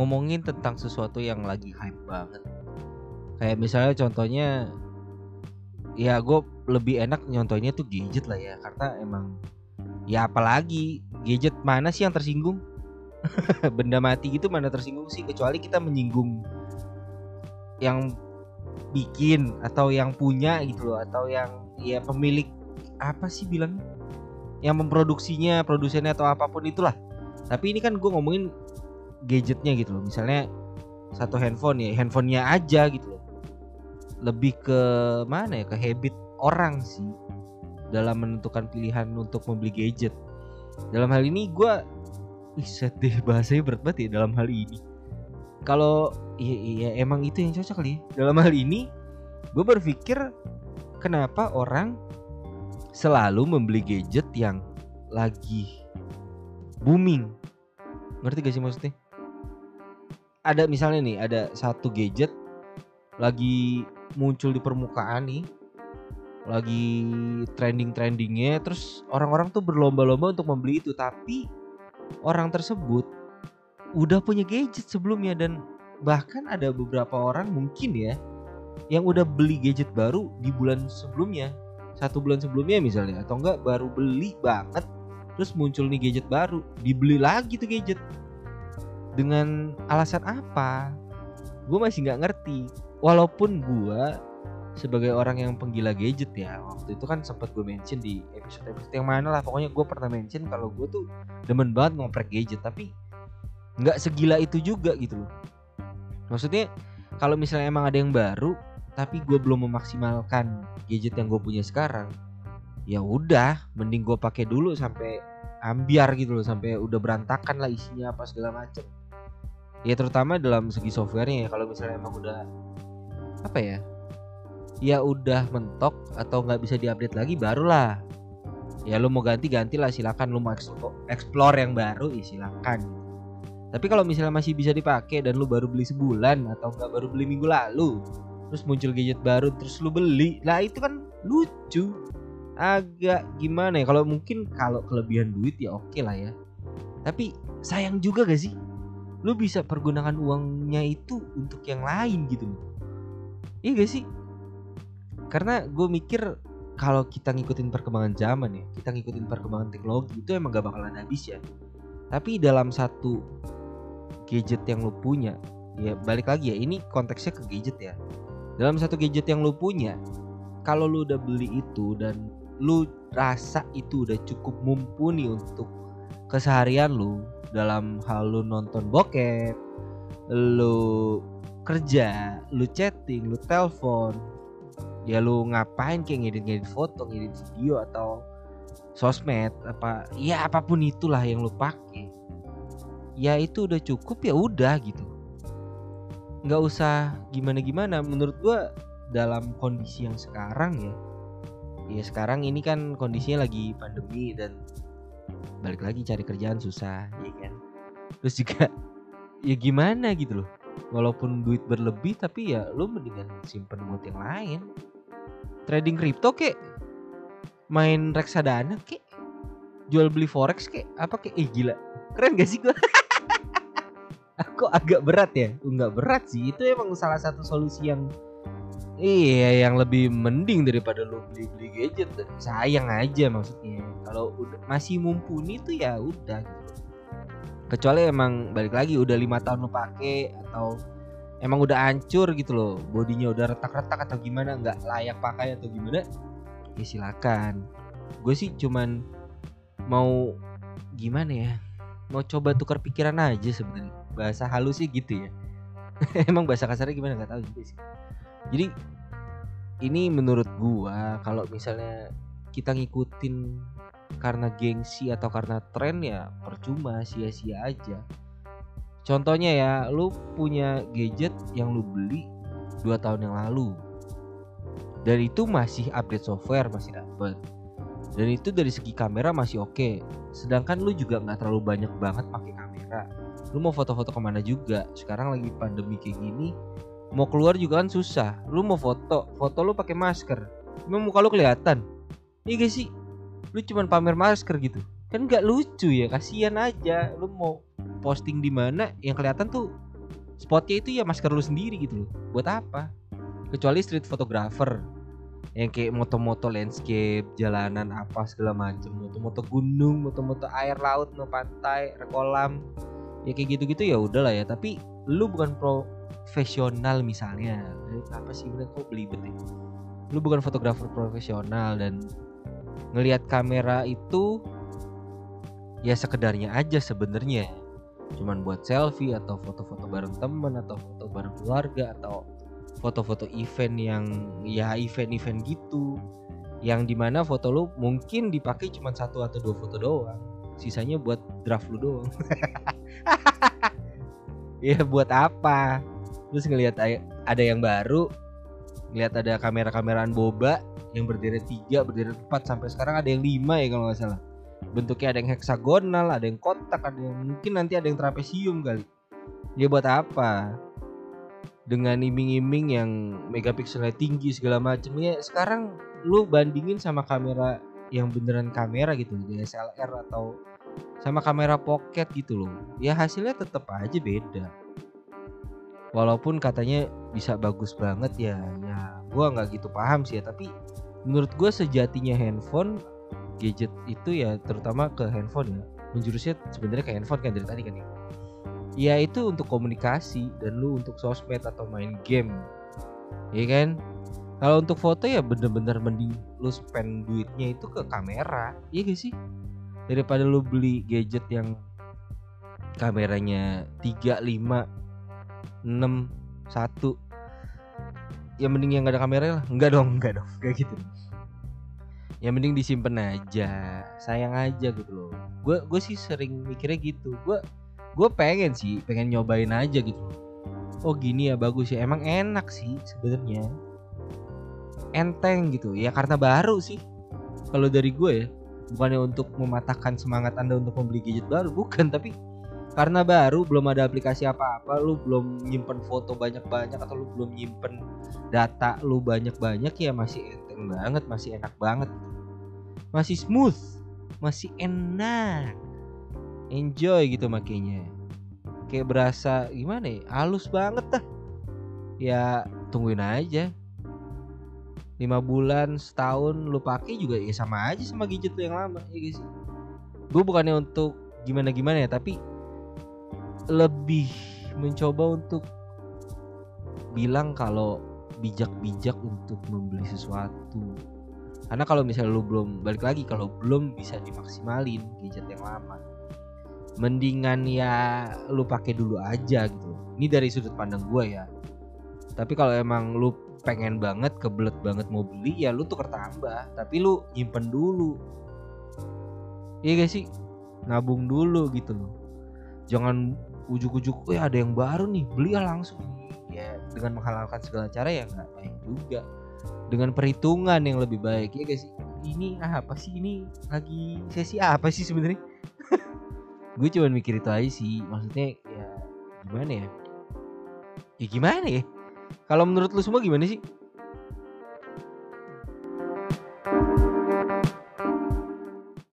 ngomongin tentang sesuatu yang lagi hype banget. Kayak misalnya contohnya ya gue lebih enak nyontohnya tuh gadget lah ya karena emang ya apalagi gadget mana sih yang tersinggung? Benda mati gitu mana tersinggung sih? Kecuali kita menyinggung yang bikin atau yang punya gitu loh atau yang ya pemilik apa sih bilangnya? Yang memproduksinya produsennya atau apa pun itulah. Tapi ini kan gue ngomongin gadgetnya gitu loh. Misalnya satu handphone ya handphonenya aja gitu loh. Lebih ke mana ya ke habit orang sih dalam menentukan pilihan untuk membeli gadget. Dalam hal ini gue set deh bahasanya berat banget ya dalam hal ini. Kalau ya, ya emang itu yang cocok kali ya. dalam hal ini gue berpikir kenapa orang selalu membeli gadget yang lagi booming. Ngerti gak sih maksudnya ada misalnya nih ada satu gadget lagi muncul di permukaan nih lagi trending-trendingnya terus orang-orang tuh berlomba-lomba untuk membeli itu. Tapi orang tersebut udah punya gadget sebelumnya dan bahkan ada beberapa orang mungkin ya yang udah beli gadget baru di bulan sebelumnya. Satu bulan sebelumnya misalnya atau enggak baru beli banget terus muncul nih gadget baru dibeli lagi tuh gadget dengan alasan apa? Gue masih nggak ngerti. Walaupun gue sebagai orang yang penggila gadget ya waktu itu kan sempat gue mention di episode episode yang mana lah. Pokoknya gue pernah mention kalau gue tuh demen banget ngoprek gadget tapi nggak segila itu juga gitu loh. Maksudnya kalau misalnya emang ada yang baru tapi gue belum memaksimalkan gadget yang gue punya sekarang ya udah mending gue pakai dulu sampai ambiar gitu loh sampai udah berantakan lah isinya apa segala macem ya terutama dalam segi softwarenya ya kalau misalnya emang udah apa ya? Ya udah mentok atau nggak bisa diupdate lagi barulah. Ya lu mau ganti ganti lah silakan. Lu mau explore yang baru ya silakan. Tapi kalau misalnya masih bisa dipakai dan lu baru beli sebulan atau nggak baru beli minggu lalu terus muncul gadget baru terus lu beli lah itu kan lucu. Agak gimana ya kalau mungkin kalau kelebihan duit ya oke okay lah ya. Tapi sayang juga gak sih lu bisa pergunakan uangnya itu untuk yang lain gitu iya gak sih? Karena gue mikir kalau kita ngikutin perkembangan zaman ya kita ngikutin perkembangan teknologi itu emang gak bakalan habis ya. Tapi dalam satu gadget yang lu punya ya balik lagi ya ini konteksnya ke gadget ya. Dalam satu gadget yang lu punya kalau lu udah beli itu dan lu rasa itu udah cukup mumpuni untuk keseharian lu dalam hal lu nonton bokep lu kerja lu chatting lu telepon ya lu ngapain kayak ngedit-ngedit foto, ngedit video atau sosmed apa ya apa pun itulah yang lu pakai. Ya itu udah cukup ya udah gitu. Nggak usah gimana-gimana. Menurut gua dalam kondisi yang sekarang ya ya sekarang ini kan kondisinya lagi pandemi dan balik lagi cari kerjaan susah. Ya kan terus juga ya gimana gitu loh. Walaupun duit berlebih tapi ya lu mendingan simpen buat yang lain. Trading kripto kek main reksadana kek jual beli forex kek apa kek eh gila. Keren gak sih gua? Aku agak berat ya? Nggak berat sih. Itu emang salah satu solusi yang Iya, yang lebih mending daripada lu beli-beli gadget sayang aja maksudnya. Kalau udah masih mumpuni tuh ya udah gitu. Kecuali emang balik lagi udah lima tahun lu pakai atau emang udah hancur gitu loh, bodinya udah retak-retak atau gimana nggak layak pakai atau gimana, ya silakan. Gue sih cuman mau gimana ya? Mau coba tukar pikiran aja sebenarnya. Bahasa halus sih gitu ya. emang bahasa kasarnya gimana nggak tahu juga sih jadi ini menurut gua kalau misalnya kita ngikutin karena gengsi atau karena tren ya percuma sia-sia aja. Contohnya ya lu punya gadget yang lu beli dua tahun yang lalu. Dan itu masih update software masih dapet. Dan itu dari segi kamera masih oke. Okay. sedangkan lu juga nggak terlalu banyak banget pakai kamera. Lu mau foto-foto ke mana juga? Sekarang lagi pandemi kayak gini mau keluar juga kan susah. Lu mau foto foto lu pakai masker. Emang muka lu kelihatan. Iya gak sih? Lu cuman pamer masker gitu. Kan nggak lucu ya kasihan aja. Lu mau posting di mana yang kelihatan tuh spotnya itu ya masker lu sendiri gitu loh. Buat apa? Kecuali street photographer. Yang kayak moto-moto landscape jalanan apa segala macem. Moto-moto gunung moto-moto air laut no pantai kolam. Ya kayak gitu-gitu ya udahlah ya. Tapi lu bukan profesional misalnya. Apa sih bener? Kok belibet ya? Lu bukan fotografer profesional dan ngelihat kamera itu ya sekedarnya aja sebenarnya. Cuman buat selfie atau foto-foto bareng temen atau foto bareng keluarga atau foto-foto event yang ya event-event gitu. Yang di mana foto lu mungkin dipakai cuma satu atau dua foto doang. Sisanya buat draft lu doang. Ya buat apa terus ngelihat ada yang baru ngelihat ada kamera-kameraan boba yang berderet tiga berderet empat sampai sekarang ada yang lima ya kalau nggak salah. Bentuknya ada yang heksagonal ada yang kotak ada yang mungkin nanti ada yang trapesium kali. Ya buat apa? Dengan iming-iming yang megapikselnya tinggi segala macam ya sekarang lu bandingin sama kamera yang beneran kamera gitu DSLR atau sama kamera pocket gitu loh. Ya hasilnya tetap aja beda walaupun katanya bisa bagus banget ya ya gua nggak gitu paham sih ya tapi menurut gua sejatinya handphone gadget itu ya terutama ke handphone ya menjurusnya sebenarnya ke handphone kan dari tadi kan ya. Ya itu untuk komunikasi dan lu untuk sosmed atau main game ya kan? Kalau untuk foto ya bener-bener mending lu spend duitnya itu ke kamera iya gak sih? Daripada lu beli gadget yang kameranya 3, 5, 6, 1 Ya mending yang gak ada kamera lah. Enggak dong, enggak dong, kayak gitu. Ya mending disimpan aja. Sayang aja gitu loh. Gue gue sih sering mikirnya gitu. Gue gue pengen sih, pengen nyobain aja gitu Oh gini ya bagus ya. Emang enak sih sebenarnya. Enteng gitu. Ya karena baru sih. Kalau dari gue ya bukannya untuk mematahkan semangat anda untuk membeli gadget baru. Bukan tapi karena baru belum ada aplikasi apa-apa lu belum nyimpen foto banyak-banyak atau lu belum nyimpen data lu banyak-banyak ya masih enteng banget masih enak banget. Masih smooth masih enak. Enjoy gitu makanya kayak berasa gimana ya halus banget dah. Ya tungguin aja. Lima bulan setahun lu pakai juga ya sama aja sama gadget yang lama ya guys gue bukannya untuk gimana gimana ya tapi lebih mencoba untuk bilang kalau bijak-bijak untuk membeli sesuatu. Karena kalau misalnya lu belum balik lagi kalau belum bisa dimaksimalin gadget yang lama. Mendingan ya lu pakai dulu aja gitu. Ini dari sudut pandang gue ya. Tapi kalau emang lu pengen banget kebelet banget mau beli ya lu tuker tambah. Tapi lu nyimpen dulu. Iya gak sih? Nabung dulu gitu loh. Jangan ujuk-ujuk oh ada yang baru nih beli ya langsung. Ya dengan menghalalkan segala cara ya nggak baik juga. Dengan perhitungan yang lebih baik ya sih? Ini apa sih? Ini lagi sesi apa sih sebenarnya? Gue cuma mikir itu aja sih maksudnya ya gimana ya? Ya gimana ya? Kalau menurut lu semua gimana sih